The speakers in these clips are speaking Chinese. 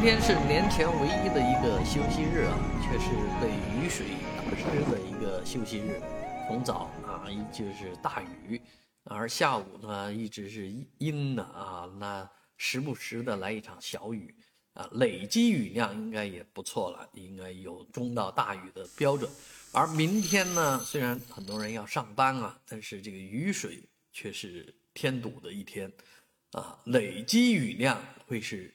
今天是年前唯一的一个休息日啊，却是被雨水打湿的一个休息日。从早啊，就是大雨，而下午呢，一直是阴的啊，那时不时的来一场小雨啊，累积雨量应该也不错了，应该有中到大雨的标准。而明天呢，虽然很多人要上班啊，但是这个雨水却是添堵的一天啊，累积雨量会是。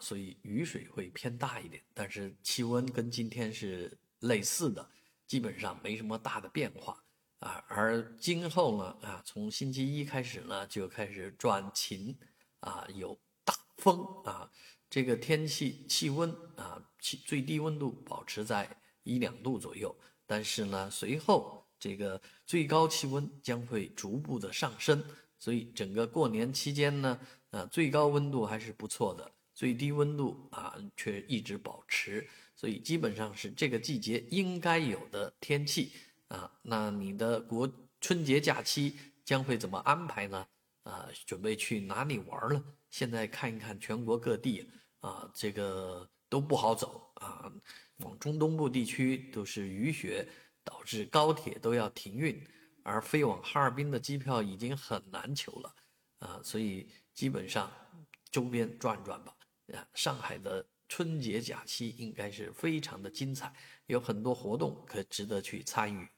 所以雨水会偏大一点，但是气温跟今天是类似的，基本上没什么大的变化啊。而今后呢，啊，从星期一开始呢，就开始转晴啊，有大风啊，这个天气气温啊，气最低温度保持在一两度左右，但是呢，随后这个最高气温将会逐步的上升，所以整个过年期间呢，啊，最高温度还是不错的。最低温度啊，却一直保持，所以基本上是这个季节应该有的天气啊。那你的国春节假期将会怎么安排呢？啊，准备去哪里玩呢？现在看一看全国各地啊，这个都不好走啊。往中东部地区都是雨雪，导致高铁都要停运，而飞往哈尔滨的机票已经很难求了啊。所以基本上周边转转吧。上海的春节假期应该是非常的精彩，有很多活动可值得去参与。